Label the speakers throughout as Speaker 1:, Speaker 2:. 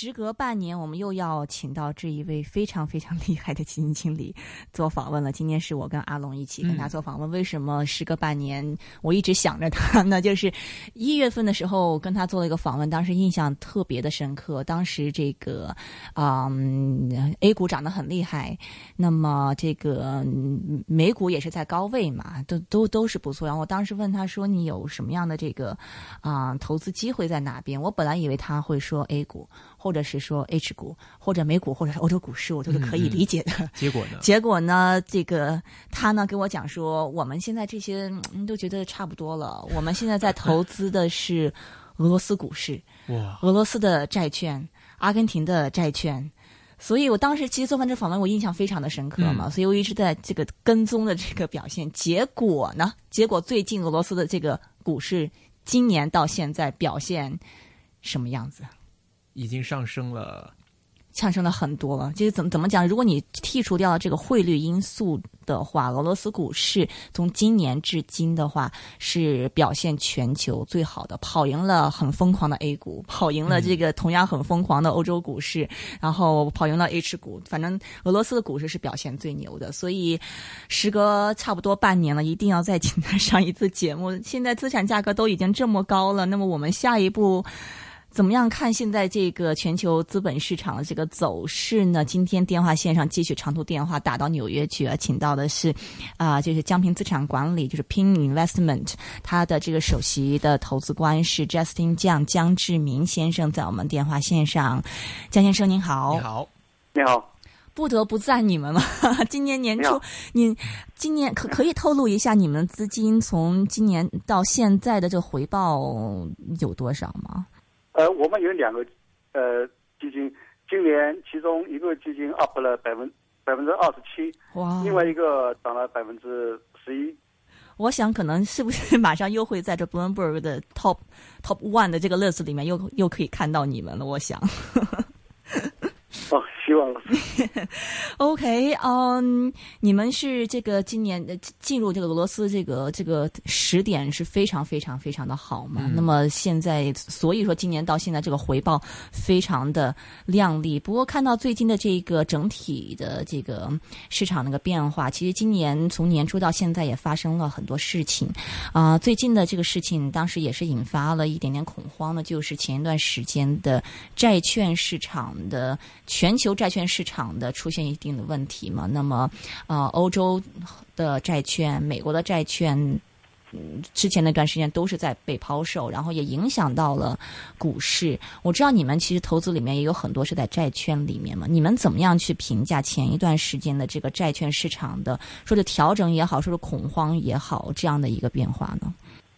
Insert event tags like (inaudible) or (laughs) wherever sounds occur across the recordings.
Speaker 1: 时隔半年，我们又要请到这一位非常非常 (laughs) 厉害的基金经理做访问了。今天是我跟阿龙一起跟他做访问。为什么时隔半年，我一直想着他呢？(laughs) 就是一月份的时候跟他做了一个访问，当时印象特别的深刻。当时这个啊、嗯 A 股涨得很厉害，那么这个嗯美股也是在高位嘛，都都都是不错。然后我当时问他说：“你有什么样的这个啊、投资机会在哪边？”我本来以为他会说 A 股。或者是说 H 股，或者美股，或者是欧洲股市，我都是可以理解的。
Speaker 2: 结果呢？(laughs)
Speaker 1: 结果呢，这个他呢跟我讲说，我们现在这些嗯都觉得差不多了。我们现在在投资的是俄罗斯股市，(laughs)
Speaker 2: 哇，
Speaker 1: 俄罗斯的债券，阿根廷的债券。所以我当时其实做完这访问，我印象非常的深刻嘛，所以我一直在这个跟踪的这个表现。结果呢，结果最近俄罗斯的这个股市今年到现在表现什么样子？
Speaker 2: 已经上升了。
Speaker 1: 上升了很多了。就是怎么怎么讲？如果你剔除掉这个汇率因素的话，俄罗斯股市从今年至今的话是表现全球最好的，跑赢了很疯狂的 A 股，跑赢了这个同样很疯狂的欧洲股市，然后跑赢了 H 股。反正俄罗斯的股市是表现最牛的，所以时隔差不多半年了，一定要再请他上一次节目。现在资产价格都已经这么高了，那么我们下一步。怎么样看现在这个全球资本市场的这个走势呢？今天电话线上继续长途电话打到纽约去啊，请到的是啊、就是江平资产管理，就是 Pin Investment，他的这个首席的投资官是 Justin 江江志明先生，在我们电话线上。江先生您好，
Speaker 2: 你好，
Speaker 3: 你好，
Speaker 1: 不得不赞你们了。(laughs) 今年年初
Speaker 3: 你
Speaker 1: 今年可可以透露一下你们资金从今年到现在的这个回报有多少吗？
Speaker 3: 呃，我们有两个呃基金，今年其中一个基金 up 了百分百分之二十七，
Speaker 1: 哇，
Speaker 3: 另外一个涨了百分之十一。
Speaker 1: 我想可能是不是马上又会在这 Bloomberg 的 Top Top One 的这个 list 里面又又可以看到你们了？我想。
Speaker 3: 哦，希望 (laughs)
Speaker 1: OK，嗯，你们是这个今年的进入这个俄罗斯这个这个时点是非常非常非常的好嘛？
Speaker 2: 嗯
Speaker 1: 那么现在，所以说今年到现在这个回报非常的亮丽。不过看到最近的这个整体的这个市场那个变化，其实今年从年初到现在也发生了很多事情啊、最近的这个事情当时也是引发了一点点恐慌的，就是前一段时间的债券市场的全球债券市场的出现一定的问题嘛。那么，呃，欧洲的债券、美国的债券。嗯，之前那段时间都是在被抛售，然后也影响到了股市。我知道你们其实投资里面也有很多是在债券里面嘛，你们怎么样去评价前一段时间的这个债券市场的，说是调整也好，说是恐慌也好，这样的一个变化呢？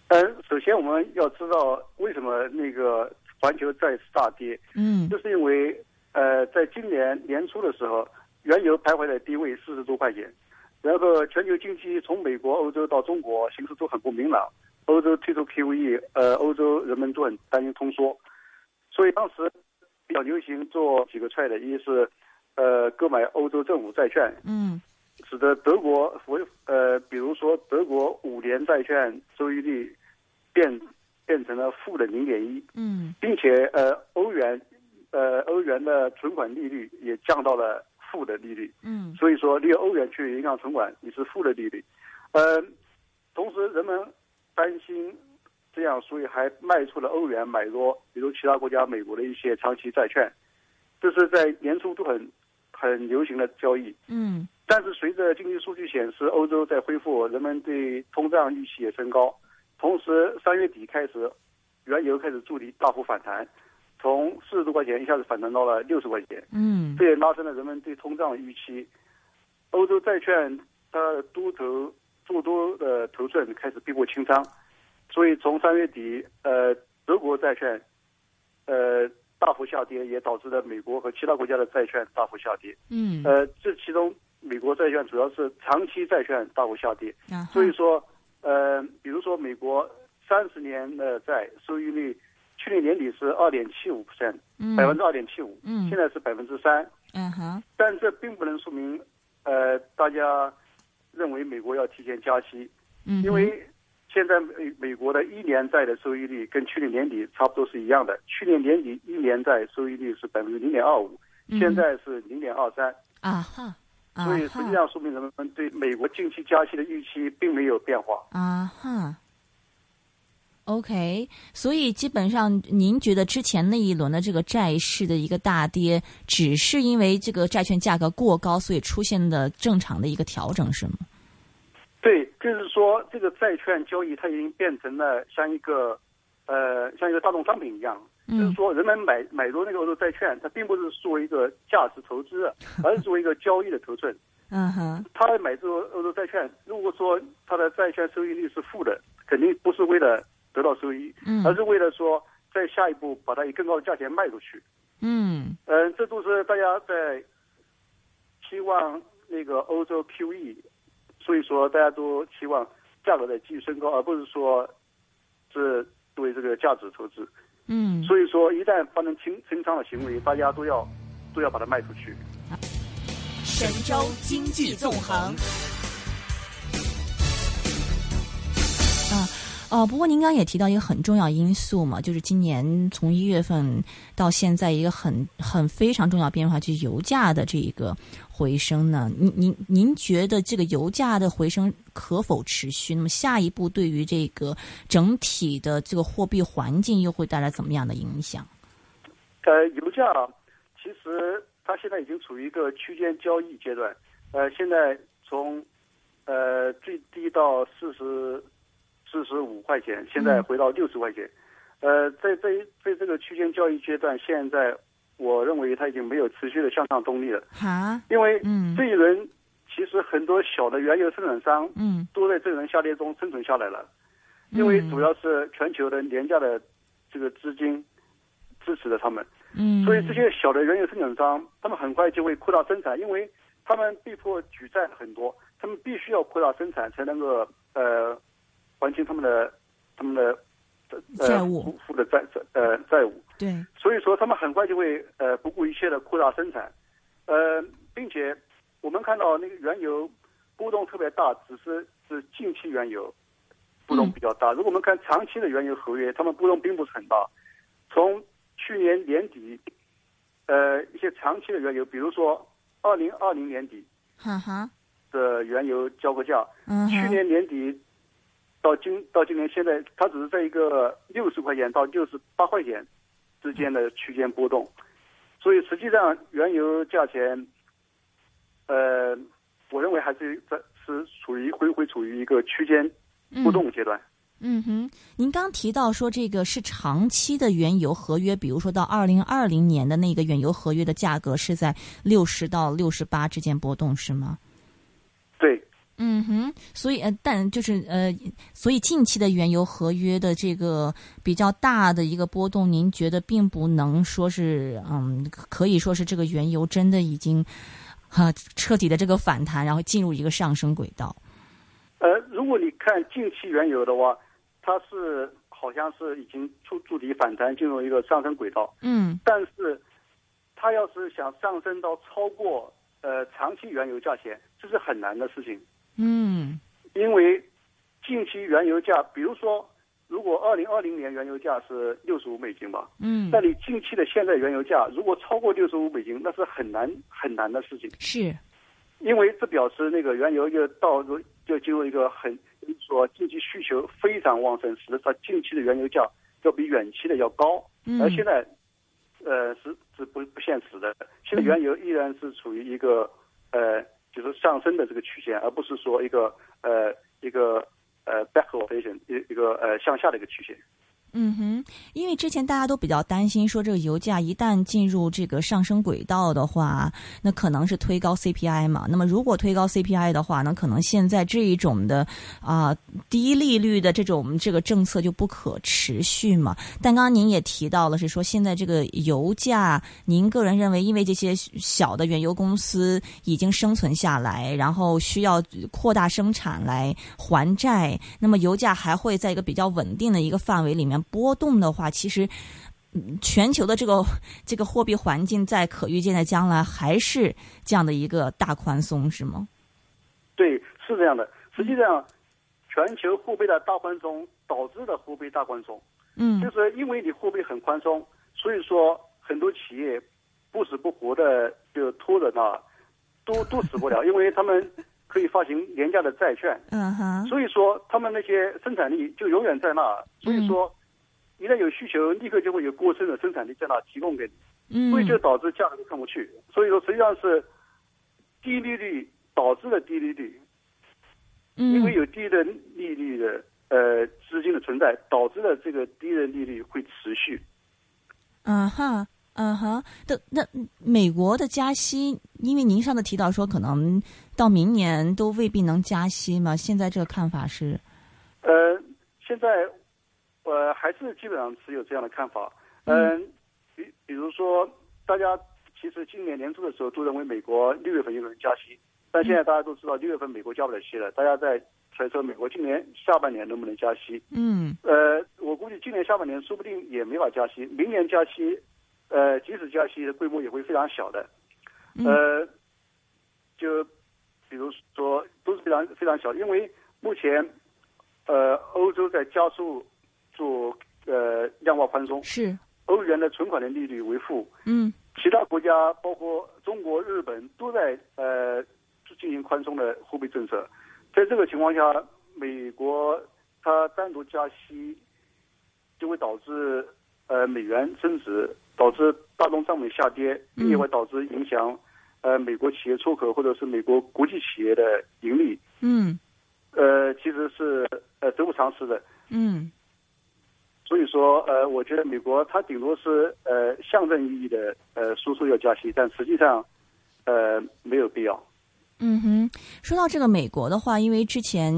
Speaker 3: 呃，首先我们要知道为什么那个环球债市大跌，
Speaker 1: 嗯
Speaker 3: 就是因为呃，在今年年初的时候，原油徘徊在低位四十多块钱，然后全球经济从美国、欧洲到中国形势都很不明朗，欧洲推出 QE，呃，欧洲人们都很担心通缩，所以当时比较流行做几个 trade，一是呃购买欧洲政府债券，
Speaker 1: 嗯。
Speaker 3: 使得德国为呃，比如说德国五年债券收益率变变成了负的零点一，
Speaker 1: 嗯。
Speaker 3: 并且呃欧元呃欧元的存款利率也降到了负的利率，
Speaker 1: 嗯
Speaker 3: 所以说你用欧元去银行存款你是负的利率，呃，同时人们担心这样，所以还卖出了欧元买入比如其他国家美国的一些长期债券，这是在年初都很很流行的交易。
Speaker 1: 嗯
Speaker 3: 但是随着经济数据显示，欧洲在恢复，人们对通胀预期也升高。同时，三月底开始，原油开始助力大幅反弹，从四十多块钱一下子反弹到了六十块钱，
Speaker 1: 嗯。
Speaker 3: 这也拉升了人们对通胀的预期。欧洲债券它多头做多的头寸开始逼迫清仓，所以从三月底，呃，德国债券，呃，大幅下跌，也导致了美国和其他国家的债券大幅下跌。
Speaker 1: 嗯，
Speaker 3: 呃，这其中美国债券主要是长期债券大幅下跌，
Speaker 1: 啊
Speaker 3: 所以说，呃，比如说美国三十年的债收益率，去年年底是二点七五百分之二点七五，
Speaker 1: 嗯。
Speaker 3: 现在是百分之三，
Speaker 1: 嗯哼。
Speaker 3: 但这并不能说明，呃，大家认为美国要提前加息，
Speaker 1: 嗯，
Speaker 3: 因为现在美美国的一年债的收益率跟去年年底差不多是一样的，去年年底一年债收益率是百分之零点二五，现在是零点二三。
Speaker 1: 啊哈，啊
Speaker 3: 所以实际，上说明人们对美国近期加息的预期并没有变化。
Speaker 1: 啊哈。OK，所以基本上，您觉得之前那一轮的这个债市的一个大跌，只是因为这个债券价格过高，所以出现的正常的一个调整，是吗？
Speaker 3: 对，就是说这个债券交易它已经变成了像一个呃像一个大众商品一样，就是
Speaker 1: 嗯
Speaker 3: 说人们买买入那个欧洲债券，它并不是作为一个价值投资，而是作为一个交易的头寸。
Speaker 1: 嗯哼，
Speaker 3: 他买这个欧洲债券，如果说他的债券收益率是负的，肯定不是为了得到收益，
Speaker 1: 嗯
Speaker 3: 而是为了说在下一步把它以更高的价钱卖出去。
Speaker 1: 嗯
Speaker 3: 嗯，这都是大家在期望那个欧洲 QE，所以说大家都期望价格在继续升高，而不是说是作为这个价值投资。
Speaker 1: 嗯，
Speaker 3: 所以说，一旦发生清清仓的行为，大家都要都要把它卖出去。
Speaker 2: 神州经济纵横。
Speaker 1: 哦，不过您刚也提到一个很重要因素嘛，就是今年从一月份到现在一个很很非常重要变化，就是油价的这一个回升呢。您您您觉得这个油价的回升可否持续？那么下一步对于这个整体的这个货币环境又会带来怎么样的影响？
Speaker 3: 呃，油价其实它现在已经处于一个区间交易阶段，呃，现在从呃最低到四十四十五块钱，现在回到六十块钱，呃，在在在这个区间交易阶段，现在我认为它已经没有持续的向上动力了，
Speaker 1: 哈，
Speaker 3: 因为
Speaker 1: 嗯。
Speaker 3: 这一轮其实很多小的原油生产商
Speaker 1: 嗯。
Speaker 3: 都在这轮下跌中生存下来了，因为主要是全球的廉价的这个资金支持着他们。
Speaker 1: 嗯，
Speaker 3: 所以这些小的原油生产商，他们很快就会扩大生产，因为他们被迫举债很多，他们必须要扩大生产才能够呃还清他们的他们的呃
Speaker 1: 债务
Speaker 3: 付付的债债呃债务。
Speaker 1: 对，
Speaker 3: 所以说他们很快就会呃不顾一切的扩大生产，呃，并且我们看到那个原油波动特别大，只是是近期原油波动比较大。如果我们看长期的原油合约，他们波动并不是很大。从去年年底，呃，一些长期的原油，比如说二零二零年底
Speaker 1: 哈哈，
Speaker 3: 的原油交割价，
Speaker 1: 嗯，
Speaker 3: 去年年底到今到今年现在，它只是在一个六十块钱到六十八块钱之间的区间波动，所以实际上原油价钱，呃，我认为还是在是处于会会处于一个区间波动阶段。
Speaker 1: 嗯哼，您刚提到说这个是长期的原油合约，比如说到二零二零年的那个原油合约的价格是在六十到六十八之间波动，是吗？
Speaker 3: 对，
Speaker 1: 嗯哼，所以呃，但就是呃，所以近期的原油合约的这个比较大的一个波动，您觉得并不能说是嗯，可以说是这个原油真的已经哈、彻底的这个反弹，然后进入一个上升轨道。
Speaker 3: 呃，如果你看近期原油的话，它是好像是已经触触底反弹，进入一个上升轨道。
Speaker 1: 嗯
Speaker 3: 但是，它要是想上升到超过呃长期原油价钱，这是很难的事情，
Speaker 1: 嗯
Speaker 3: 因为近期原油价，比如说，如果二零二零年原油价是六十五美金吧，
Speaker 1: 嗯，
Speaker 3: 那你近期的现在原油价如果超过六十五美金，那是很难很难的事情，
Speaker 1: 是
Speaker 3: 因为这表示那个原油又到入就进入一个很说经济需求非常旺盛，使得它近期的原油价要比远期的要高。
Speaker 1: 嗯
Speaker 3: 而现在，呃，是是不不现实的。现在原油依然是处于一个呃，就是上升的这个曲线，而不是说一个呃一个呃 backwardation 一一个呃向下的一个曲线。
Speaker 1: 嗯哼，因为之前大家都比较担心说，这个油价一旦进入这个上升轨道的话，那可能是推高 CPI 嘛。那么如果推高 CPI 的话，那可能现在这一种的啊、低利率的这种这个政策就不可持续嘛。但刚刚您也提到了，是说现在这个油价，您个人认为，因为这些小的原油公司已经生存下来，然后需要扩大生产来还债，那么油价还会在一个比较稳定的一个范围里面波动的话，其实。嗯全球的这个 (laughs) 这个货币环境在可预见的将来还是这样的一个大宽松，是吗？
Speaker 3: 对，是这样的。实际上，全球货币的大宽松导致的货币大宽松，
Speaker 1: 嗯
Speaker 3: 就是因为你货币很宽松，所以说很多企业不死不活的就拖着呢，都 (laughs) 都死不了，因为他们可以发行廉价的债券，
Speaker 1: 嗯哼，
Speaker 3: 所以说他们那些生产力就永远在那，所以说一旦有需求，立刻就会有过剩的生产力在那提供给你。
Speaker 1: 嗯
Speaker 3: 所以就导致价格上不去。所以说，实际上是低利率导致了低利率，因为
Speaker 1: 嗯
Speaker 3: 有低的利率的呃资金的存在，导致了这个低的利率会持续。
Speaker 1: 嗯哈。嗯哼，的那美国的加息，因为您上次提到说可能到明年都未必能加息嘛，现在这个看法是，
Speaker 3: 呃，现在呃还是基本上持有这样的看法。嗯、比比如说，大家其实今年年初的时候都认为美国六月份有可能加息，但现在大家都知道六月份美国加不了息了，大家在揣测美国今年下半年能不能加息。
Speaker 1: 嗯
Speaker 3: 呃，我估计今年下半年说不定也没法加息，明年加息，呃，即使加息的规模也会非常小的，
Speaker 1: 嗯
Speaker 3: 呃，就比如说都是非常非常小，因为目前，呃，欧洲在加速做呃量化宽松，
Speaker 1: 是，
Speaker 3: 欧元的存款的利率为负，
Speaker 1: 嗯。
Speaker 3: 其他国家包括中国、日本都在呃进行宽松的货币政策，在这个情况下，美国它单独加息，就会导致呃美元升值，导致大宗商品下跌，并且会导致影响呃美国企业出口或者是美国国际企业的盈利，
Speaker 1: 嗯。
Speaker 3: 呃其实是呃得不偿失的。
Speaker 1: 嗯
Speaker 3: 所以说，呃，我觉得美国它顶多是呃象征意义的呃输出要加息，但实际上，呃没有必要。
Speaker 1: 嗯哼，说到这个美国的话，因为之前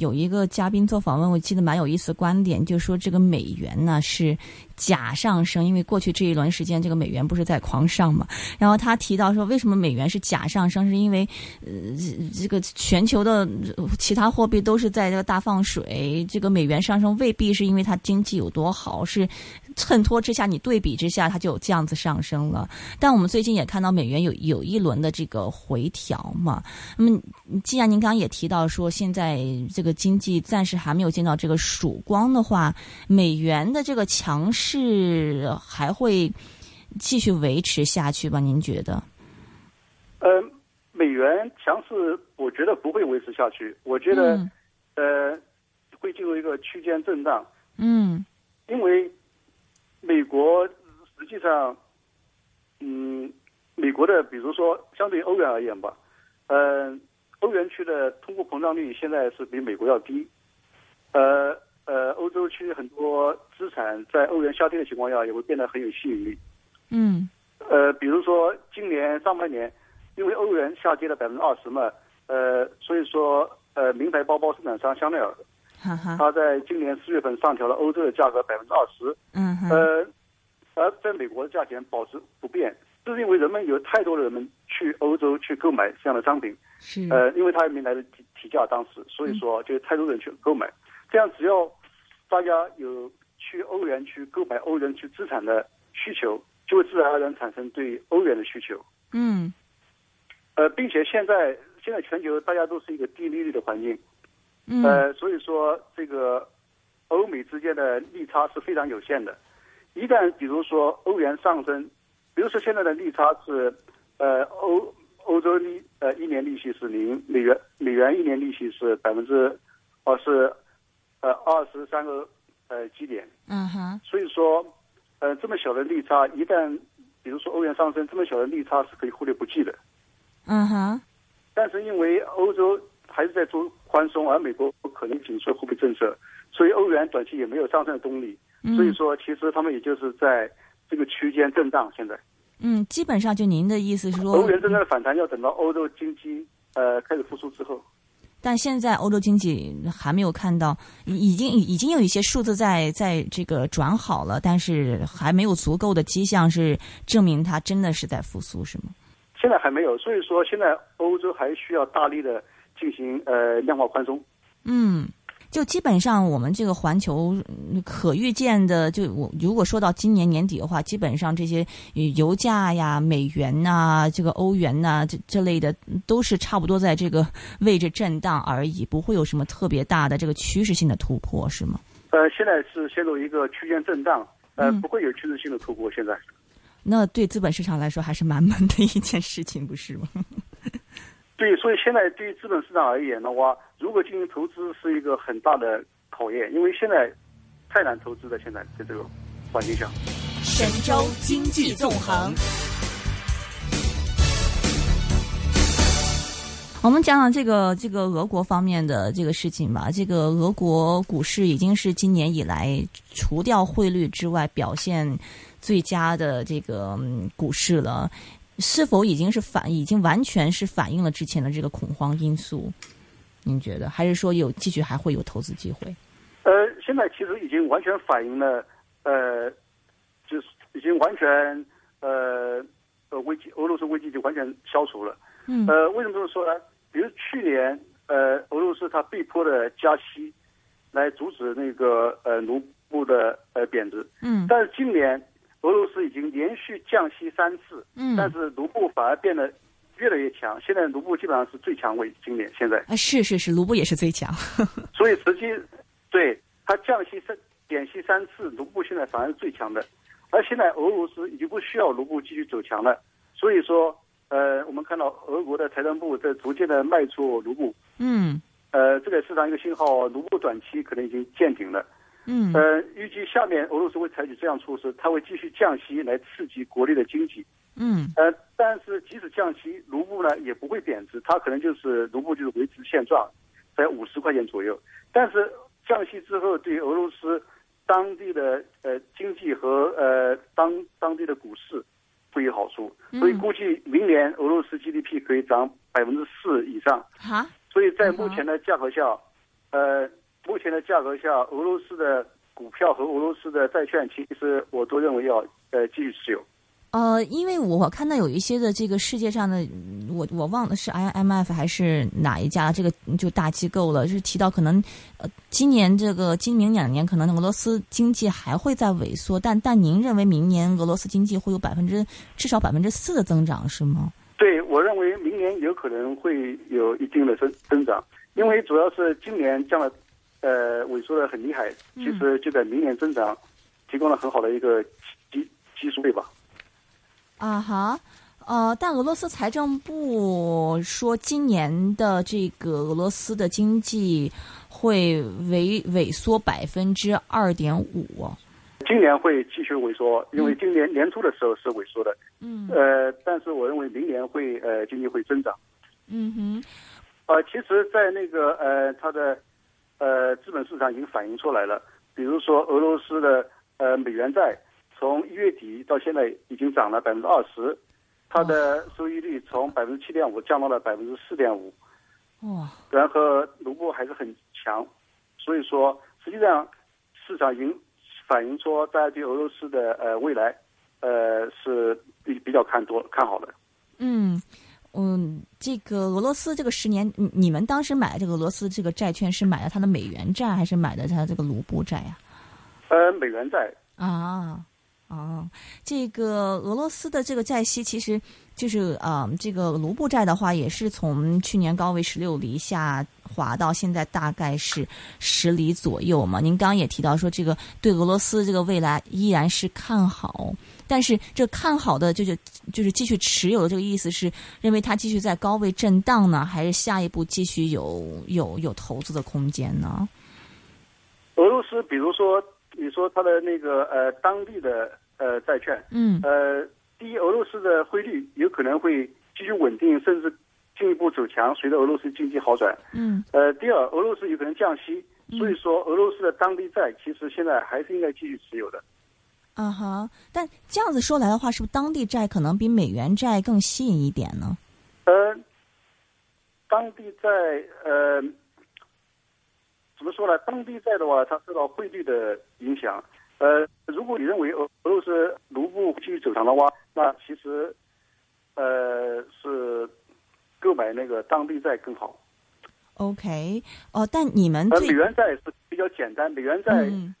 Speaker 1: 有一个嘉宾做访问，我记得蛮有意思的观点，就说这个美元呢是假上升，因为过去这一轮时间这个美元不是在狂上嘛。然后他提到说，为什么美元是假上升，是因为呃这个全球的其他货币都是在这个大放水，这个美元上升未必是因为它经济有多好，是衬托之下你对比之下它就有这样子上升了。但我们最近也看到美元有有一轮的这个回调嘛。那么，既然您刚刚也提到说现在这个经济暂时还没有见到这个曙光的话，美元的这个强势还会继续维持下去吧？您觉得？
Speaker 3: 呃，美元强势，我觉得不会维持下去。我觉得，
Speaker 1: 嗯
Speaker 3: 呃，会进入一个区间震荡，
Speaker 1: 嗯
Speaker 3: 因为美国实际上，嗯，美国的比如说相对于欧元而言吧，呃，欧元区的通货膨胀率现在是比美国要低，呃呃，欧洲区很多资产在欧元下跌的情况下也会变得很有吸引力。
Speaker 1: 嗯
Speaker 3: 呃，比如说今年上半年，因为欧元下跌了百分之二十嘛，呃，所以说呃，名牌包包生产商香奈儿，它在今年四月份上调了欧洲的价格百分之二十，
Speaker 1: 嗯，
Speaker 3: 呃，而在美国的价钱保持不变，这是因为人们有太多的人们去欧洲去购买这样的商品，
Speaker 1: 是，
Speaker 3: 呃，因为它还没来得及提价，当时，所以说就太多人去购买，这样只要大家有去欧元区购买欧元区资产的需求，就会自然而然产生对欧元的需求。
Speaker 1: 嗯。
Speaker 3: 呃，并且现在现在全球大家都是一个低利率的环境，
Speaker 1: 嗯
Speaker 3: 呃，所以说这个欧美之间的利差是非常有限的。一旦比如说欧元上升，比如说现在的利差是，呃，欧欧洲利呃一年利息是零，美元美元一年利息是百分之，哦是，呃二十三个呃基点。
Speaker 1: 嗯哼，
Speaker 3: 所以说，呃这么小的利差，一旦比如说欧元上升，这么小的利差是可以忽略不计的。
Speaker 1: 嗯哼，
Speaker 3: 但是因为欧洲还是在做宽松，而美国可能紧缩货币政策，所以欧元短期也没有上升的动力。
Speaker 1: 嗯
Speaker 3: 所以说，其实他们也就是在这个区间震荡。现在
Speaker 1: 嗯，基本上就您的意思是说，
Speaker 3: 欧元真正的反弹要等到欧洲经济呃开始复苏之后。
Speaker 1: 但现在欧洲经济还没有看到，已已经已经有一些数字在在这个转好了，但是还没有足够的迹象是证明它真的是在复苏，是吗？
Speaker 3: 现在还没有，所以说现在欧洲还需要大力的进行呃量化宽松。
Speaker 1: 嗯，就基本上我们这个环球嗯可预见的，就我如果说到今年年底的话，基本上这些呃油价呀、美元呐、这个欧元呐、这这类的，都是差不多在这个位置震荡而已，不会有什么特别大的这个趋势性的突破，是吗？
Speaker 3: 呃，现在是陷入一个区间震荡，呃，
Speaker 1: 嗯
Speaker 3: 不会有趋势性的突破。现在，
Speaker 1: 那对资本市场来说还是蛮闷的一件事情，不是吗？
Speaker 3: 对，所以现在对于资本市场而言的话，如果进行投资是一个很大的考验，因为现在太难投资了。现在在这个环境下，
Speaker 2: 神州经济纵横。
Speaker 1: 我们讲讲这个这个俄国方面的这个事情吧。这个俄国股市已经是今年以来除掉汇率之外表现最佳的这个、嗯股市了。是否已经是反，已经完全是反映了之前的这个恐慌因素？您觉得，还是说有继续还会有投资机会？
Speaker 3: 呃，现在其实已经完全反映了，呃，就是已经完全呃呃危机，俄罗斯危机就完全消除了。
Speaker 1: 嗯
Speaker 3: 呃，为什么这么说呢？比如去年，呃，俄罗斯它被迫的加息，来阻止那个呃卢布的呃贬值。
Speaker 1: 嗯
Speaker 3: 但是今年，俄罗斯已经连续降息三次，
Speaker 1: 嗯
Speaker 3: 但是卢布反而变得越来越强。现在卢布基本上是最强位，今年现在，
Speaker 1: 啊，是是是，卢布也是最强。(laughs)
Speaker 3: 所以实际对它降息三减息三次，卢布现在反而是最强的。而现在俄罗斯已经不需要卢布继续走强了，所以说，呃，我们看到俄国的财政部在逐渐的卖出卢布，
Speaker 1: 嗯
Speaker 3: 呃，这个市场一个信号，卢布短期可能已经见顶了。
Speaker 1: 嗯
Speaker 3: 呃，预计下面俄罗斯会采取这样措施，它会继续降息来刺激国内的经济。
Speaker 1: 嗯
Speaker 3: 呃，但是即使降息，卢布呢也不会贬值，它可能就是卢布就是维持现状，在五十块钱左右。但是降息之后，对俄罗斯当地的呃经济和呃当当地的股市会有好处，所以估计明年俄罗斯 GDP 可以涨百分之四以上。
Speaker 1: 哈
Speaker 3: 所以在目前的价格下，呃，目前的价格下，俄罗斯的股票和俄罗斯的债券，其实我都认为要呃继续持有。
Speaker 1: 呃，因为我看到有一些的这个世界上的，嗯我我忘了是 IMF 还是哪一家这个就大机构了，就是提到可能呃今年这个今明两年可能俄罗斯经济还会再萎缩，但但您认为明年俄罗斯经济会有百分之至少百分之四的增长是吗？
Speaker 3: 对我认为明年有可能会有一定的增增长，因为主要是今年降了，呃，萎缩的很厉害，其实就在明年增长提供了很好的一个基基数，对吧？
Speaker 1: 啊哈，呃，但俄罗斯财政部说，今年的这个俄罗斯的经济会萎萎缩百分之二点五。
Speaker 3: 今年会继续萎缩，因为今年年初的时候是萎缩的，
Speaker 1: 嗯
Speaker 3: 呃，但是我认为明年会呃经济会增长。
Speaker 1: 嗯哼，
Speaker 3: 呃，其实，在那个呃，它的呃资本市场已经反映出来了。比如说，俄罗斯的呃美元债从一月底到现在已经涨了百分之二十，它的收益率从百分之七点五降到了百分之四点五，
Speaker 1: 哇，
Speaker 3: 然后卢布还是很强，所以说实际上市场已经反映出大家对俄罗斯的呃未来呃是比比较看多看好的。
Speaker 1: 嗯。嗯，这个俄罗斯这个十年，你你们当时买的这个俄罗斯这个债券是买的它的美元债，还是买的它这个卢布债呀、
Speaker 3: 呃，美元债
Speaker 1: 啊？哦，这个俄罗斯的这个债息其实就是啊、这个卢布债的话，也是从去年高位十六厘下滑到现在大概是十厘左右嘛。您刚刚也提到说，这个对俄罗斯这个未来依然是看好，但是这看好的就是就是继续持有的这个意思是认为它继续在高位震荡呢，还是下一步继续有有有投资的空间呢？
Speaker 3: 俄罗斯，比如说你说它的那个呃当地的呃债券，
Speaker 1: 嗯
Speaker 3: 呃，第一，俄罗斯的汇率有可能会继续稳定，甚至进一步走强，随着俄罗斯经济好转。
Speaker 1: 嗯
Speaker 3: 呃，第二，俄罗斯有可能降息，所以说俄罗斯的当地债其实现在还是应该继续持有的。
Speaker 1: 啊哈，但这样子说来的话，是不是当地债可能比美元债更吸引一点呢？
Speaker 3: 呃，当地债呃怎么说呢？当地债的话，它受到汇率的影响。呃，如果你认为俄俄罗斯卢布继续走强的话，那其实呃是购买那个当地债更好。
Speaker 1: OK，哦，但你们
Speaker 3: 呃，美元债是比较简单，美元债。
Speaker 1: 嗯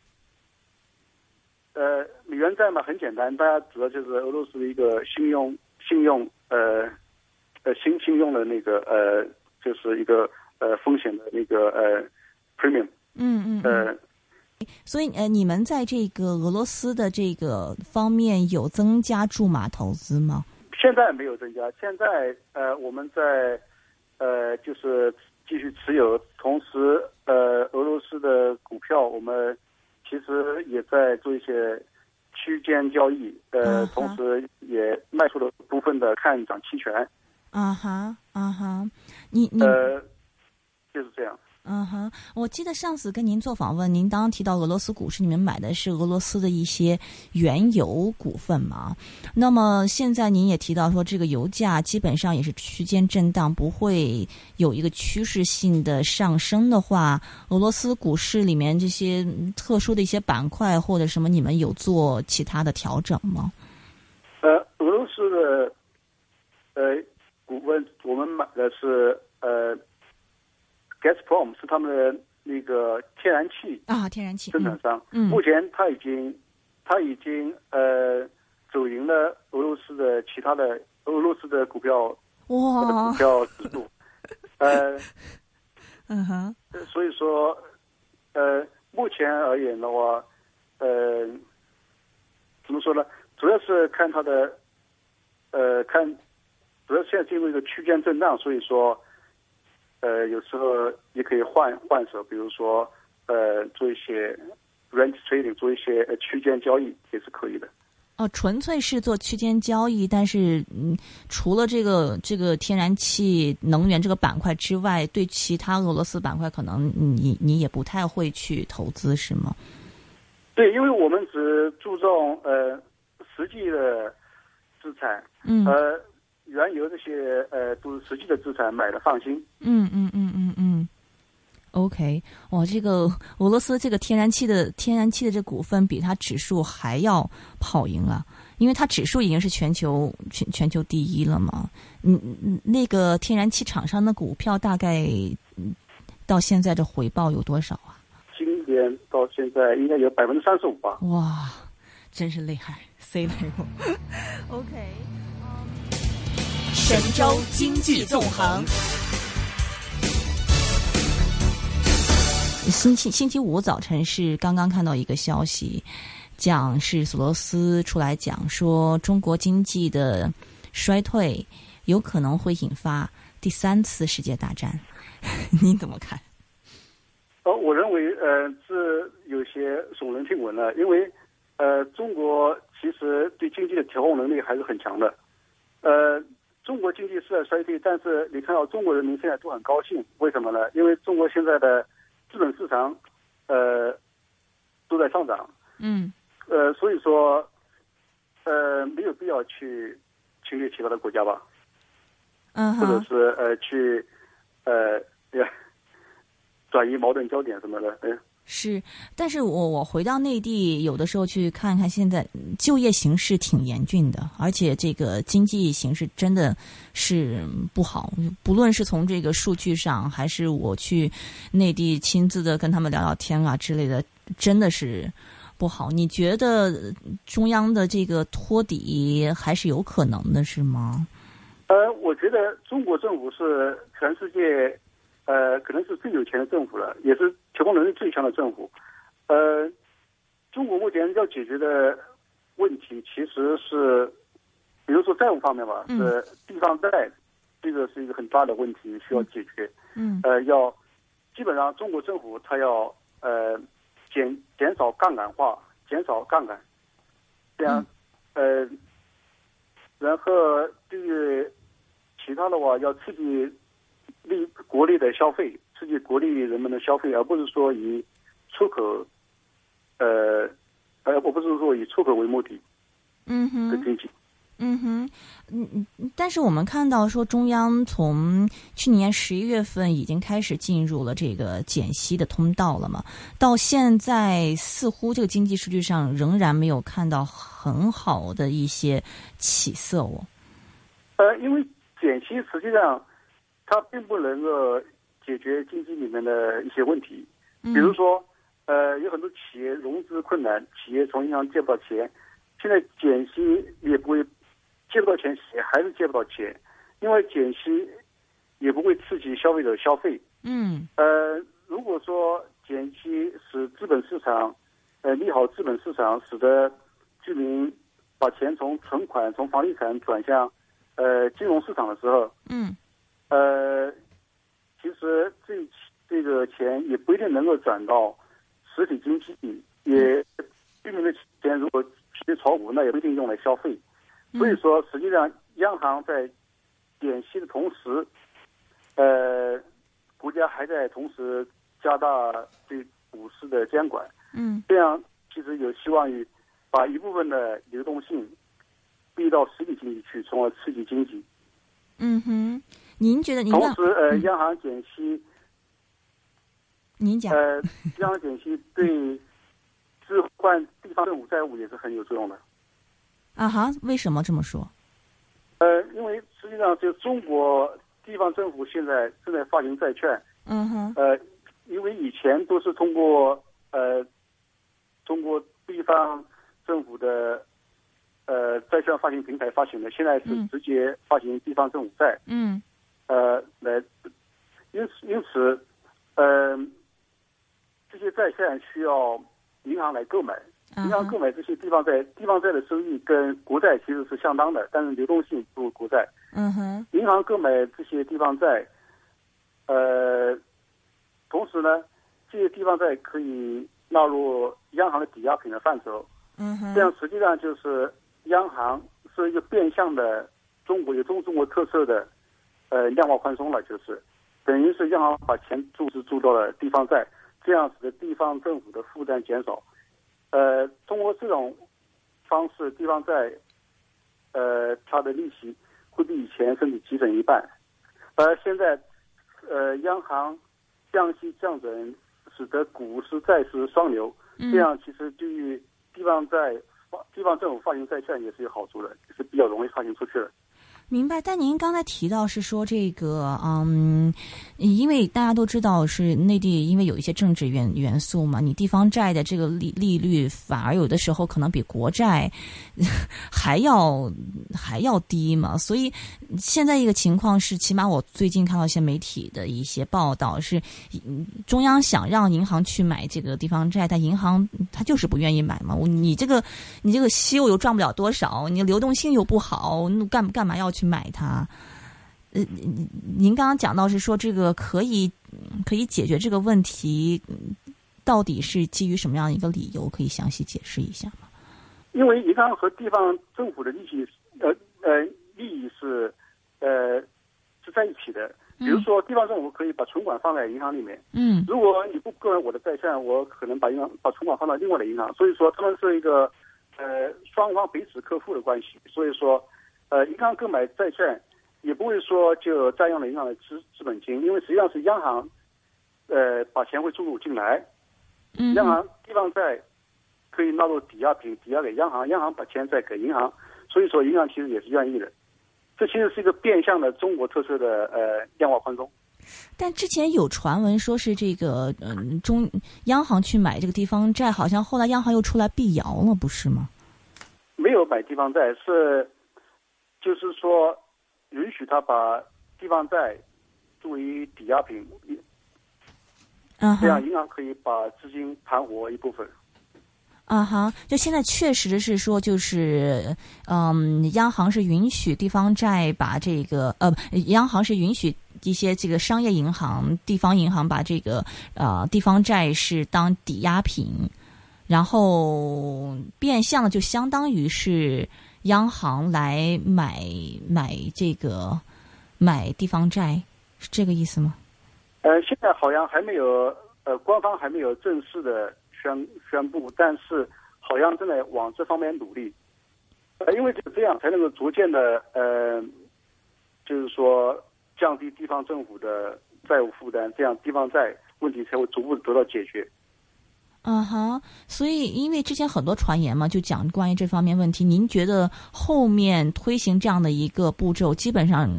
Speaker 3: 呃，美元债嘛很简单，大家主要就是俄罗斯的一个信用信用呃呃新信用的那个呃就是一个呃风险的那个呃 premium
Speaker 1: 嗯嗯嗯，
Speaker 3: 呃
Speaker 1: 所以呃，你们在这个俄罗斯的这个方面有增加驻马投资吗？
Speaker 3: 现在没有增加，现在呃我们在呃就是继续持有，同时呃俄罗斯的股票我们其实也在做一些区间交易，呃同时也卖出了部分的看涨期权，
Speaker 1: 啊哈啊哈，你你
Speaker 3: 呃就是这样。
Speaker 1: 嗯哼，我记得上次跟您做访问，您当提到俄罗斯股市，你们买的是俄罗斯的一些原油股份嘛？那么现在您也提到说，这个油价基本上也是区间震荡，不会有一个趋势性的上升的话，俄罗斯股市里面这些特殊的一些板块或者什么，你们有做其他的调整吗？
Speaker 3: 呃，俄罗斯的呃股份，我们买的是呃 Gazprom，是他们的那个天然气
Speaker 1: 啊，天然气，
Speaker 3: 生产商。
Speaker 1: 嗯嗯
Speaker 3: 目前他已经他已经呃走赢了俄罗斯的其他的俄罗斯的股票
Speaker 1: 哇
Speaker 3: 股，票指数。(laughs) 呃，
Speaker 1: 嗯哼，
Speaker 3: 所以说呃，目前而言的话，呃，怎么说呢？主要是看它的呃看，主要现在进入一个区间震荡，所以说呃有时候也可以换换手，比如说呃做一些 range trading，做一些呃区间交易也是可以的。
Speaker 1: 哦，纯粹是做区间交易，但是嗯，除了这个这个天然气能源这个板块之外，对其他俄罗斯板块，可能你你也不太会去投资，是吗？
Speaker 3: 对，因为我们只注重呃实际的资产，
Speaker 1: 嗯
Speaker 3: 呃原油这些呃都是实际的资产，买的放心。
Speaker 1: 嗯嗯嗯嗯嗯。OK，哇，这个俄罗斯这个天然气的天然气的这股份比它指数还要跑赢啊，因为它指数已经是全球全全球第一了嘛。嗯，嗯那个天然气厂商的股票大概嗯到现在的回报有多少啊？
Speaker 3: 今年到现在应该有百分之三十五吧。
Speaker 1: 哇，真是厉害，C level。(laughs) OK，
Speaker 2: 神州经济纵横。
Speaker 1: 星期星期五早晨是刚刚看到一个消息，讲是索罗斯出来讲说，中国经济的衰退有可能会引发第三次世界大战，(laughs) 你怎么看？
Speaker 3: 哦，我认为呃这有些耸人听闻了，因为呃中国其实对经济的调控能力还是很强的。呃，中国经济是在衰退，但是你看到中国人民现在都很高兴，为什么呢？因为中国现在的资本市场呃都在上涨，
Speaker 1: 嗯
Speaker 3: 呃，所以说呃没有必要去侵略其他的国家吧。
Speaker 1: 嗯哼，
Speaker 3: 或者是呃去呃呀转移矛盾焦点什么的，嗯。
Speaker 1: 是，但是我我回到内地，有的时候去看看，现在就业形势挺严峻的，而且这个经济形势真的是不好。不论是从这个数据上，还是我去内地亲自的跟他们聊聊天啊之类的，真的是不好。你觉得中央的这个托底还是有可能的，是吗？
Speaker 3: 呃，我觉得中国政府是全世界，呃，可能是最有钱的政府了，也是调控能力最强的政府。呃，中国目前要解决的问题其实是，比如说债务方面吧，
Speaker 1: 嗯
Speaker 3: 是地方债，这个是一个很大的问题需要解决。
Speaker 1: 嗯
Speaker 3: 呃，要基本上中国政府它要呃减减少杠杆化，减少杠杆，这样、呃，然后对于其他的话要刺激利国内的消费，刺激国内人们的消费，而不是说以出口，呃，呃，我不是说以出口为目的
Speaker 1: 嗯哼
Speaker 3: 的经济。
Speaker 1: 嗯哼，嗯嗯，但是我们看到说，中央从去年十一月份已经开始进入了这个减息的通道了嘛，到现在似乎这个经济数据上仍然没有看到很好的一些起色哦。
Speaker 3: 呃，因为减息实际上它并不能够解决经济里面的一些问题，
Speaker 1: 嗯。
Speaker 3: 比如说，呃，有很多企业融资困难，企业从银行借不到钱，现在减息也不会借不到钱，企业还是借不到钱，因为减息也不会刺激消费者消费。
Speaker 1: 嗯。
Speaker 3: 呃，如果说减息使资本市场，呃，利好资本市场，使得居民把钱从存款、从房地产转向呃金融市场的时候，
Speaker 1: 嗯。
Speaker 3: 呃，其实这这个钱也不一定能够转到实体经济，也居民的钱如果去炒股，那也不一定用来消费。所以说，实际上央行在减息的同时，呃，国家还在同时加大对股市的监管，
Speaker 1: 嗯
Speaker 3: 这样其实有希望于把一部分的流动性逼到实体经济去，从而刺激经济。
Speaker 1: 嗯哼，您觉得您让
Speaker 3: 同时，呃，
Speaker 1: 嗯
Speaker 3: 央行减息，
Speaker 1: 您讲
Speaker 3: 呃，(laughs) 央行减息对置换地方政府债务也是很有作用的。
Speaker 1: 啊哈？为什么这么说？
Speaker 3: 呃，因为实际上就中国地方政府现在正在发行债券，
Speaker 1: 嗯哼
Speaker 3: 呃，因为以前都是通过呃中国地方政府的呃债券发行平台发行的，现在是
Speaker 1: 嗯
Speaker 3: 直接发行地方政府债，
Speaker 1: 嗯
Speaker 3: 呃，来，因此因此，呃，这些债券需要银行来购买。
Speaker 1: 啊
Speaker 3: 银行购买这些地方债，地方债的收益跟国债其实是相当的，但是流动性不如国债。
Speaker 1: 嗯哼
Speaker 3: 银行购买这些地方债，呃，同时呢，这些地方债可以纳入央行的抵押品的范畴，
Speaker 1: 嗯哼
Speaker 3: 这样实际上就是央行是一个变相的中国有中中国特色的呃量化宽松了，就是等于是央行把钱注资注到了地方债，这样使得地方政府的负担减少。呃，通过这种方式，地方债呃它的利息会比以前甚至节省一半，而现在呃央行降息降准，使得股市债市双流，
Speaker 1: 嗯
Speaker 3: 这样其实对于地方债地方政府发行债券也是有好处的，是比较容易发行出去的。
Speaker 1: 明白，但您刚才提到是说这个，嗯，因为大家都知道是内地，因为有一些政治元元素嘛，你地方债的这个利利率反而有的时候可能比国债 (laughs) 还要还要低嘛，所以现在一个情况是，起码我最近看到一些媒体的一些报道是，中央想让银行去买这个地方债，但银行它就是不愿意买嘛，你这个你这个息我又赚不了多少，你流动性又不好，那干干嘛要去买它？呃，您您刚刚讲到是说这个可以可以解决这个问题，嗯到底是基于什么样一个理由？可以详细解释一下吗？
Speaker 3: 因为银行和地方政府的利息，呃呃，利益是呃是在一起的。比如说，地方政府可以把存款放在银行里面，
Speaker 1: 嗯
Speaker 3: 如果你不购买我的债券，我可能把银行把存款放到另外的银行，所以说他们是一个呃双方彼此客户的关系。所以说，呃，银行购买债券也不会说就占用了银行的资资本金，因为实际上是央行呃把钱会注入进来，
Speaker 1: 嗯
Speaker 3: 央行地方债可以纳入抵押品，抵押给央行，央行把钱再给银行，所以说银行其实也是愿意的。这其实是一个变相的中国特色的呃量化宽松。
Speaker 1: 但之前有传闻说是这个嗯中央行去买这个地方债，好像后来央行又出来辟谣了，不是吗？
Speaker 3: 没有买地方债，是就是说允许他把地方债作为抵押品，
Speaker 1: 嗯
Speaker 3: 这样，银行可以把资金盘活一部分。
Speaker 1: 啊哈，就现在确实是说，就是嗯，央行是允许地方债把这个呃，央行是允许一些这个商业银行、地方银行把这个呃地方债是当抵押品，然后变相的就相当于是央行来买买这个买地方债，是这个意思吗？
Speaker 3: 呃，现在好像还没有呃，官方还没有正式的宣宣布，但是好像正在往这方面努力。呃，因为只有这样才能够逐渐的呃，就是说降低地方政府的债务负担，这样地方债问题才会逐步得到解决。
Speaker 1: 啊哈，所以因为之前很多传言嘛，就讲关于这方面问题。您觉得后面推行这样的一个步骤，基本上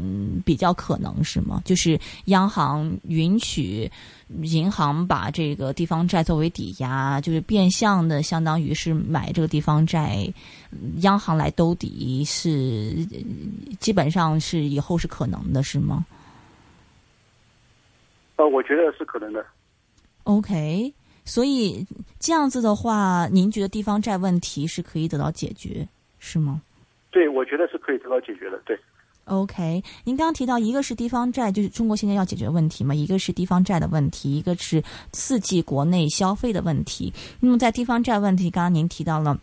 Speaker 1: 比较可能是吗？就是央行允许银行把这个地方债作为抵押，就是变相的相当于是买这个地方债，央行来兜底，是基本上是以后是可能的，是吗？
Speaker 3: 呃，我觉得是可能的。
Speaker 1: OK。所以这样子的话，您觉得地方债问题是可以得到解决，是吗？
Speaker 3: 对，我觉得是可以得到解决的。对。
Speaker 1: OK，您刚刚提到一个是地方债，就是中国现在要解决问题嘛；一个是地方债的问题，一个是刺激国内消费的问题。那么在地方债问题，刚刚您提到了。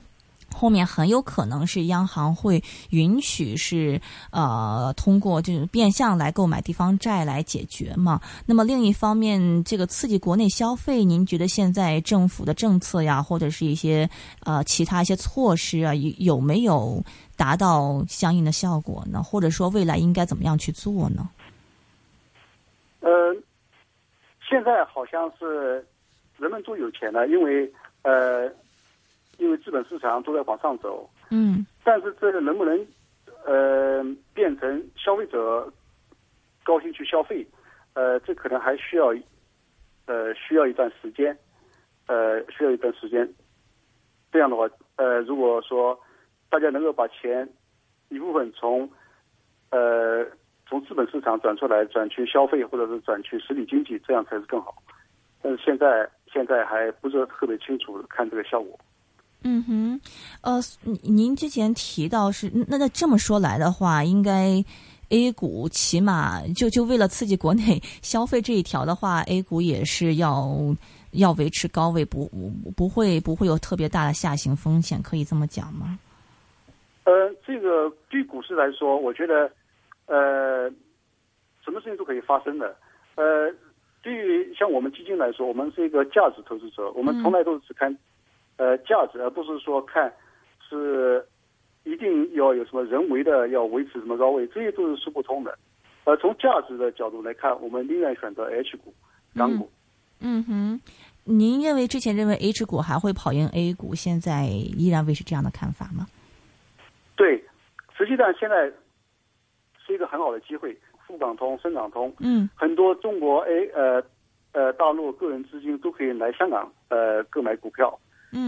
Speaker 1: 后面很有可能是央行会允许是呃通过就是变相来购买地方债来解决嘛？那么另一方面，这个刺激国内消费，您觉得现在政府的政策呀，或者是一些呃其他一些措施啊，有有没有达到相应的效果呢？或者说未来应该怎么样去做呢？
Speaker 3: 呃，现在好像是人们都有钱了，因为呃。因为资本市场都在往上走，
Speaker 1: 嗯，
Speaker 3: 但是这个能不能，呃，变成消费者高兴去消费，呃，这可能还需要，呃，需要一段时间，呃，需要一段时间。这样的话，呃，如果说大家能够把钱一部分从，呃，从资本市场转出来，转去消费，或者是转去实体经济，这样才是更好。但是现在现在还不是特别清楚看这个效果。
Speaker 1: 嗯哼，呃，您之前提到是那那这么说来的话，应该 A 股起码就就为了刺激国内消费这一条的话，A 股也是要要维持高位，不不会不会有特别大的下行风险，可以这么讲吗？
Speaker 3: 呃，这个对股市来说，我觉得呃，什么事情都可以发生的。呃，对于像我们基金来说，我们是一个价值投资者，我们从来都是只看。呃，价值而不是说看是一定要有什么人为的要维持什么高位，这些都是说不通的。呃，从价值的角度来看，我们宁愿选择 H 股、港股。
Speaker 1: 嗯哼，您认为之前认为 H 股还会跑赢 A 股，现在依然维持这样的看法吗？
Speaker 3: 对，实际上现在是一个很好的机会，沪港通、深港通，
Speaker 1: 嗯，
Speaker 3: 很多中国 A 呃呃大陆个人资金都可以来香港呃购买股票。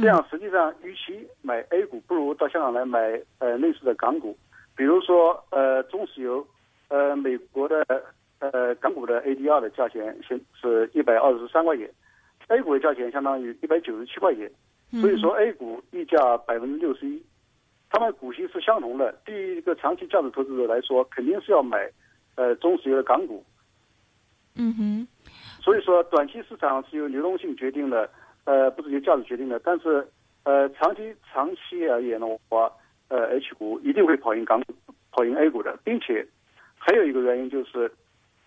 Speaker 3: 这样实际上，与其买 A 股，不如到香港来买呃类似的港股，比如说呃中石油，呃美国的呃港股的 ADR 的价钱现是一百二十三块钱，A 股的价钱相当于一百九十七块钱，所以说 A 股溢价百分之六十一，他们股息是相同的。对于一个长期价值投资者来说，肯定是要买呃中石油的港股。
Speaker 1: 嗯哼，
Speaker 3: 所以说短期市场是由流动性决定的。呃，不是由价值决定的，但是，呃，长期长期而言的话，呃，H 股一定会跑赢港股，跑赢 A 股的，并且还有一个原因就是，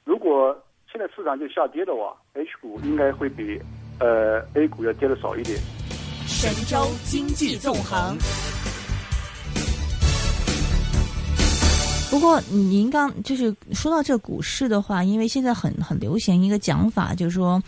Speaker 3: 如果现在市场就下跌的话，H 股应该会比呃 A 股要跌的少一点。
Speaker 2: 神州经济纵横。
Speaker 1: 不过您刚就是说到这股市的话，因为现在很很流行一个讲法，就是说。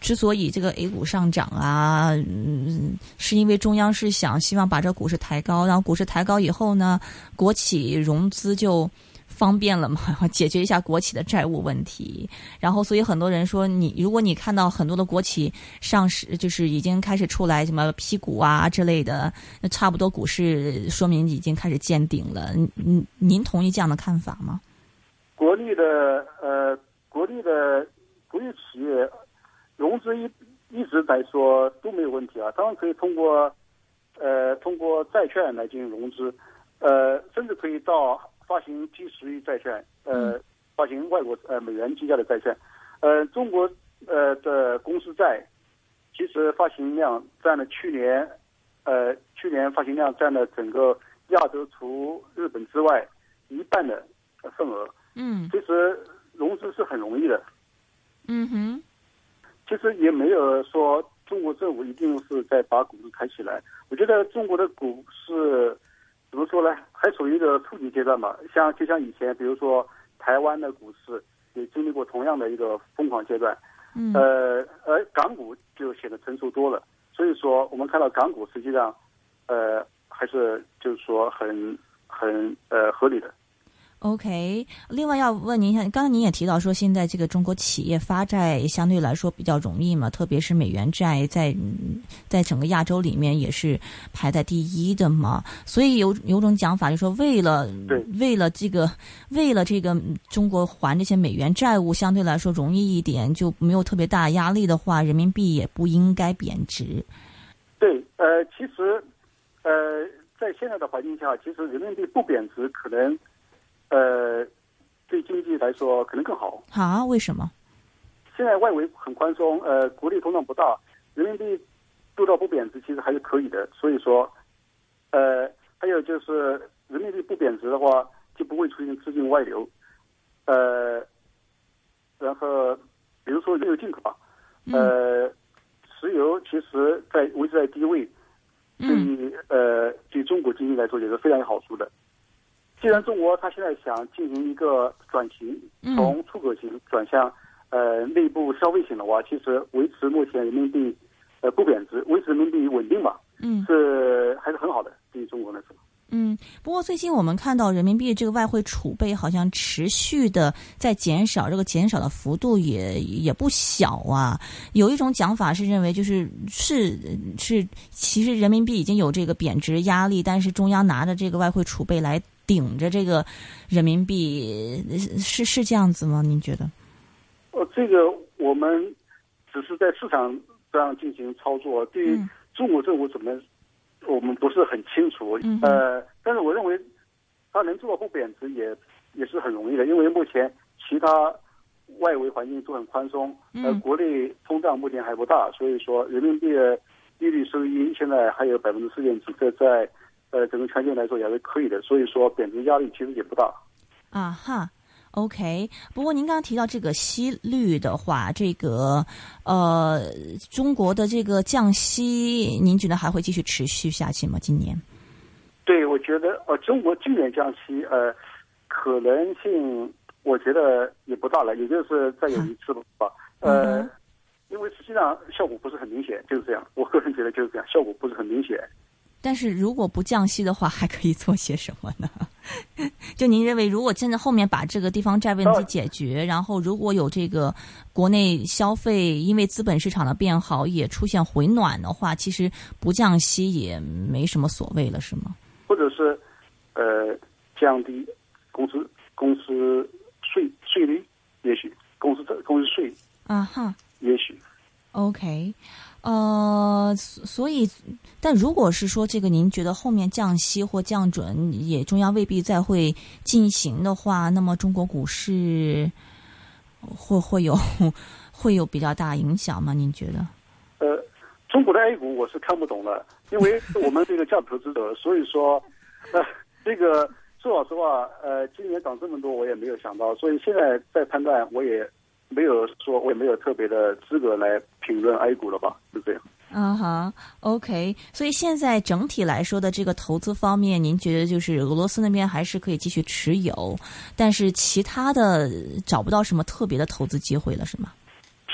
Speaker 1: 之所以这个 A 股上涨啊，嗯，是因为中央是想希望把这股市抬高，然后股市抬高以后呢，国企融资就方便了嘛，(laughs) 解决一下国企的债务问题。然后，所以很多人说，你如果你看到很多的国企上市，就是已经开始出来什么批股啊之类的，那差不多股市说明已经开始见顶了。您您同意这样的看法吗？
Speaker 3: 国内的呃，国内的国有企业。融资一一直在说都没有问题啊，当然可以通过，呃，通过债券来进行融资，呃，甚至可以到发行低十一债券，呃，发行外国呃美元计价的债券，呃，中国呃的公司债，其实发行量占了去年，呃，去年发行量占了整个亚洲除日本之外一半的份额。
Speaker 1: 嗯，
Speaker 3: 其实融资是很容易的。
Speaker 1: 嗯哼。
Speaker 3: 其实也没有说中国政府一定是在把股市抬起来。我觉得中国的股市怎么说呢？还处于一个初级阶段吧。像就像以前，比如说台湾的股市也经历过同样的一个疯狂阶段。
Speaker 1: 嗯。
Speaker 3: 呃，而港股就显得成熟多了。所以说我们看到港股实际上，呃，还是就是说很很呃合理的。
Speaker 1: OK，另外要问您一下，刚才您也提到说，现在这个中国企业发债相对来说比较容易嘛，特别是美元债在在整个亚洲里面也是排在第一的嘛，所以有有种讲法，就说为了为了这个为了这个中国还这些美元债务相对来说容易一点，就没有特别大压力的话，人民币也不应该贬值。
Speaker 3: 对，呃，其实呃，在现在的环境下，其实人民币不贬值可能。呃，对经济来说可能更好。
Speaker 1: 啊？为什么？
Speaker 3: 现在外围很宽松，呃，国内通胀不大，人民币做到不贬值，其实还是可以的。所以说，呃，还有就是人民币不贬值的话，就不会出现资金外流。呃，然后比如说原油进口吧，呃，石油其实在维持在低位，对呃对中国经济来说也是非常有好处的。既然中国它现在想进行一个转型，从出口型转向呃内部消费型的话，其实维持目前人民币呃不贬值，维持人民币稳定吧，
Speaker 1: 嗯，
Speaker 3: 是还是很好的，对于中国来说。
Speaker 1: 嗯，不过最近我们看到人民币这个外汇储备好像持续的在减少，这个减少的幅度也也不小啊。有一种讲法是认为，就是是是，其实人民币已经有这个贬值压力，但是中央拿着这个外汇储备来。顶着这个人民币是是这样子吗？您觉得？
Speaker 3: 呃，这个我们只是在市场上进行操作，对于中国政府怎么，我们不是很清楚。呃，但是我认为，它能做到不贬值也也是很容易的，因为目前其他外围环境都很宽松，呃，国内通胀目前还不大，所以说人民币的利率收益现在还有百分之四点几，这在。呃，整个全球来说也是可以的，所以说贬值压力其实也不大。
Speaker 1: 啊哈，OK。不过您刚刚提到这个息率的话，这个呃，中国的这个降息，您觉得还会继续持续下去吗？今年？
Speaker 3: 对，我觉得呃，中国今年降息呃，可能性我觉得也不大了，也就是再有一次吧。呃，因为实际上效果不是很明显，就是这样。我个人觉得就是这样，效果不是很明显。
Speaker 1: 但是如果不降息的话，还可以做些什么呢？(laughs) 就您认为，如果现在后面把这个地方债问题解决，然后如果有这个国内消费因为资本市场的变好也出现回暖的话，其实不降息也没什么所谓了，是吗？
Speaker 3: 或者是呃降低公司公司税税率，也许公司的公司税
Speaker 1: 啊哈，
Speaker 3: 也许
Speaker 1: OK。呃，所以，但如果是说这个，您觉得后面降息或降准也中央未必再会进行的话，那么中国股市会会有会有比较大影响吗？您觉得？
Speaker 3: 呃，中国的 A 股我是看不懂的，因为我们这个价值投资者，所以说，呃，这个说老实话，呃，今年涨这么多我也没有想到，所以现在在判断我也。没有说，我也没有特别的资格来评论 A 股了吧？就这样。
Speaker 1: 嗯哼，OK。所以现在整体来说的这个投资方面，您觉得就是俄罗斯那边还是可以继续持有，但是其他的找不到什么特别的投资机会了，是吗？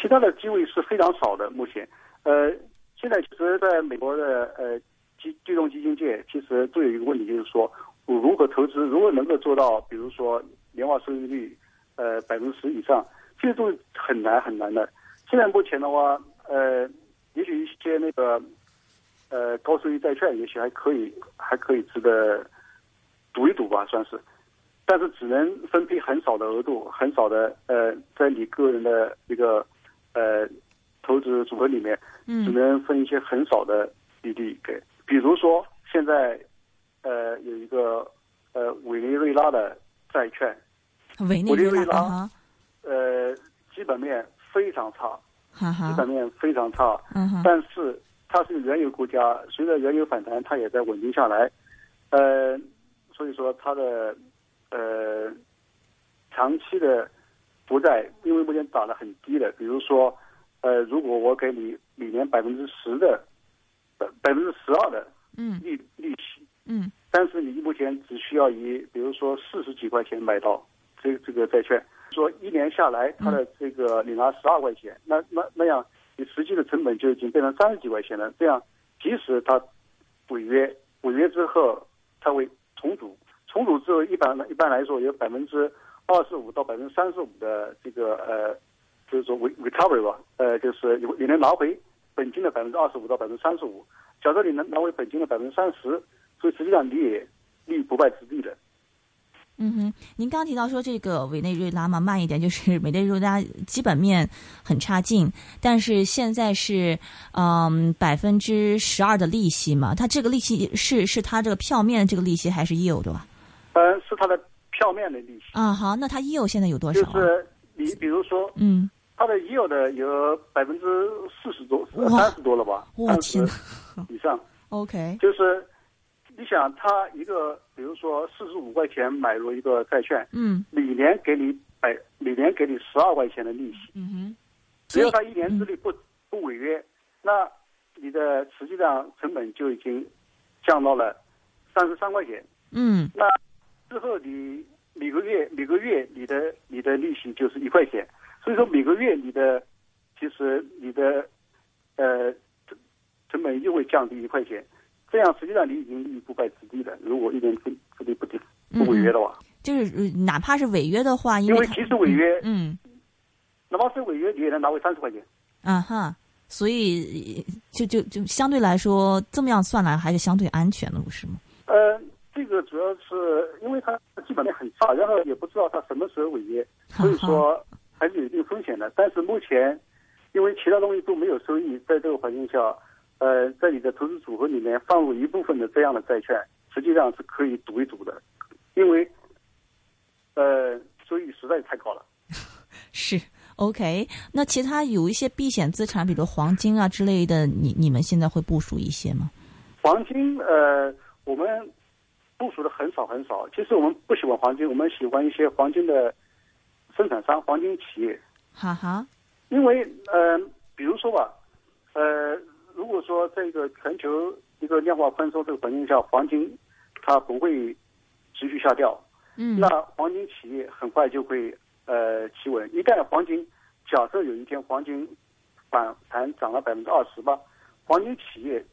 Speaker 3: 其他的机会是非常少的。目前，呃，现在其实在美国的呃基金融基金界，其实都有一个问题，就是说我如何投资，如何能够做到，比如说年化收益率呃百分之十以上。这些都是很难很难的。现在目前的话，呃，也许一些那个，呃，高收益债券，也许还可以，还可以值得赌一赌吧，算是。但是只能分配很少的额度，很少的，呃，在你个人的这个呃投资组合里面，只能分一些很少的比例给。比如说，现在呃有一个呃委内瑞拉的债券，
Speaker 1: 委内瑞拉。
Speaker 3: 呃，基本面非常差，
Speaker 1: 基
Speaker 3: 本面非常差。
Speaker 1: 嗯
Speaker 3: 但是它是原油国家，随着原油反弹，它也在稳定下来。呃，所以说它的呃长期的不在，因为目前打得很低的，比如说呃，如果我给你每年百分之十的百分之十二的利利息，
Speaker 1: 嗯，
Speaker 3: 但是你目前只需要以比如说四十几块钱买到这这个债券。说一年下来，他的这个你拿十二块钱，那那那样你实际的成本就已经变成三十几块钱了。这样，即使他违约，违约之后他会重组，重组之后一般一般来说有百分之二十五到百分之三十五的这个呃，就是说 recovery 吧，呃，就是你你能拿回本金的百分之二十五到百分之三十五。假设你能拿回本金的百分之三十，所以实际上你也立不败之地的。
Speaker 1: 嗯哼，您刚提到说这个委内瑞拉嘛，慢一点，就是 (laughs) 委内瑞拉基本面很差劲，但是现在是嗯百分之十二的利息嘛，它这个利息是是它这个票面这个利息还是 yield 对吧？
Speaker 3: 嗯，是它的票面的利息。
Speaker 1: 啊，好，那它 yield 现在有多少？
Speaker 3: 就是你比如说，
Speaker 1: 嗯，
Speaker 3: 它的 yield 有百分之四十多、三十多了吧？
Speaker 1: 我天，
Speaker 3: 以上。
Speaker 1: OK，
Speaker 3: 就是。你想，他一个，比如说四十五块钱买入一个债券，
Speaker 1: 嗯，
Speaker 3: 每年给你百，每年给你十二块钱的利息，
Speaker 1: 嗯哼，
Speaker 3: 只要他一年之内不不违约，那你的实际上成本就已经降到了三十三块钱，
Speaker 1: 嗯，
Speaker 3: 那之后你每个月每个月你的你的利息就是一块钱，所以说每个月你的其实你的呃成本又会降低一块钱。这样实际上你已经立于不败之地了。如果一年之之内不停不违约的话，
Speaker 1: 就是哪怕是违约的话，
Speaker 3: 因为即使违约，
Speaker 1: 嗯，
Speaker 3: 哪怕是违约，你也能拿回三十块钱。
Speaker 1: 啊哈，所以就就就相对来说，这么样算来还是相对安全的，不是吗？
Speaker 3: 呃，这个主要是因为它基本面很差，然后也不知道它什么时候违约，所以说还是有一定风险的。但是目前，因为其他东西都没有收益，在这个环境下。呃，在你的投资组合里面放入一部分的这样的债券，实际上是可以赌一赌的，因为，呃，收益实在太高了。(laughs)
Speaker 1: 是 OK，那其他有一些避险资产，比如黄金啊之类的，你你们现在会部署一些吗？
Speaker 3: 黄金，呃，我们部署的很少很少。其实我们不喜欢黄金，我们喜欢一些黄金的生产商、黄金企业。
Speaker 1: 哈哈。
Speaker 3: 因为，呃，比如说吧，呃。如果说这个全球一个量化宽松这个环境下，黄金它不会持续下掉，
Speaker 1: 嗯，
Speaker 3: 那黄金企业很快就会呃企稳。一旦黄金假设有一天黄金反弹涨了百分之二十吧，黄金企业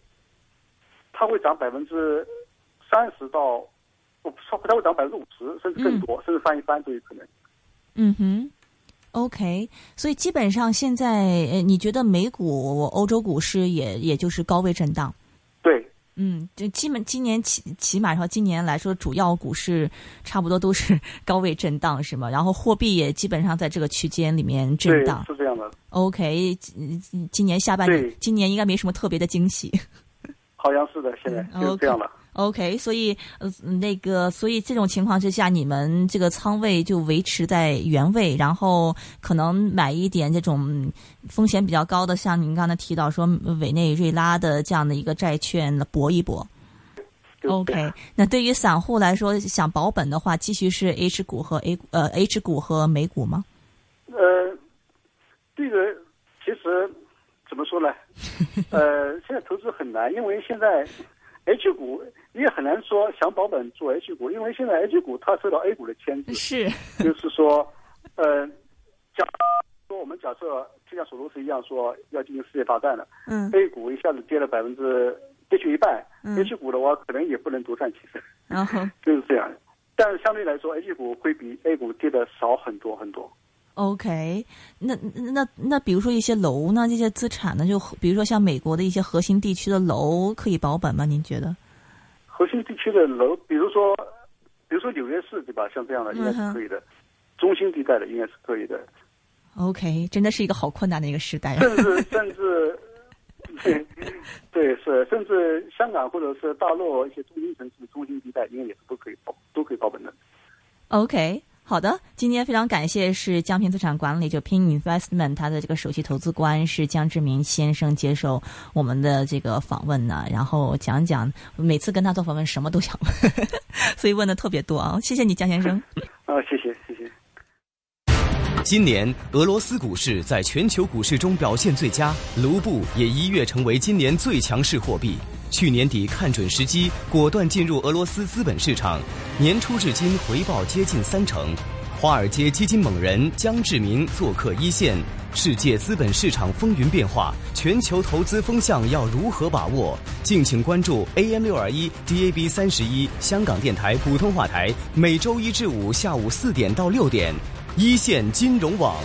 Speaker 3: 它会涨百分之三十到不，它会涨百分之五十甚至更多，甚至翻一番都有可能。
Speaker 1: 嗯哼。OK，所以基本上现在，呃，你觉得美股、欧洲股市也也就是高位震荡？
Speaker 3: 对，
Speaker 1: 嗯，就基本今年起起码说，今年来说，主要股市差不多都是 (laughs) 高位震荡，是吗？然后货币也基本上在这个区间里面震荡，
Speaker 3: 是这样的。
Speaker 1: OK，今年下半年，今年应该没什么特别的惊喜。(laughs)
Speaker 3: 好像是的，现在就是这样的。
Speaker 1: OK，所以呃，那个，所以这种情况之下，你们这个仓位就维持在原位，然后可能买一点这种风险比较高的，像您刚才提到说委内瑞拉的这样的一个债券搏一搏。OK，那对于散户来说，想保本的话，继续是 H 股和 A 呃 H 股和美股吗？
Speaker 3: 呃，这个其实怎么说呢？(laughs) 呃，现在投资很难，因为现在。H 股你也很难说想保本做 H 股，因为现在 H 股它受到 A 股的牵制，
Speaker 1: 是，(laughs)
Speaker 3: 就是说，呃，假说我们假设就像索罗斯一样说要进行世界大战了，
Speaker 1: 嗯
Speaker 3: ，A 股一下子跌了百分之跌去一半，H 股的话可能也不能独善其身，
Speaker 1: 然 (laughs) 后
Speaker 3: 就是这样，但是相对来说 H 股会比 A 股跌的少很多很多。
Speaker 1: OK，那那那比如说一些楼呢，这些资产呢，就比如说像美国的一些核心地区的楼，可以保本吗？您觉得？
Speaker 3: 核心地区的楼，比如说，比如说纽约市，对吧？像这样的应该是可以的，中心地带的应该是可以的。
Speaker 1: OK，真的是一个好困难的一个时代。
Speaker 3: 甚至甚至，对对是，甚至香港或者是大陆一些中心城市的中心地带，应该也是都可以保，都可以保本的。
Speaker 1: OK。好的，今天非常感谢是江平资产管理就 Pin Investment 他的这个首席投资官是江志明先生接受我们的这个访问呢，然后讲讲每次跟他做访问什么都想问，(laughs) 所以问的特别多啊，谢谢你江先生。
Speaker 3: 啊，(laughs) 谢谢谢谢。
Speaker 4: 今年俄罗斯股市在全球股市中表现最佳，卢布也一跃成为今年最强势货币。去年底看准时机，果断进入俄罗斯资本市场，年初至今回报接近三成。华尔街基金猛人江志明做客一线，世界资本市场风云变化，全球投资风向要如何把握？敬请关注 AM 六二一 DAB 三十一香港电台普通话台，每周一至五下午四点到六点，一线金融网。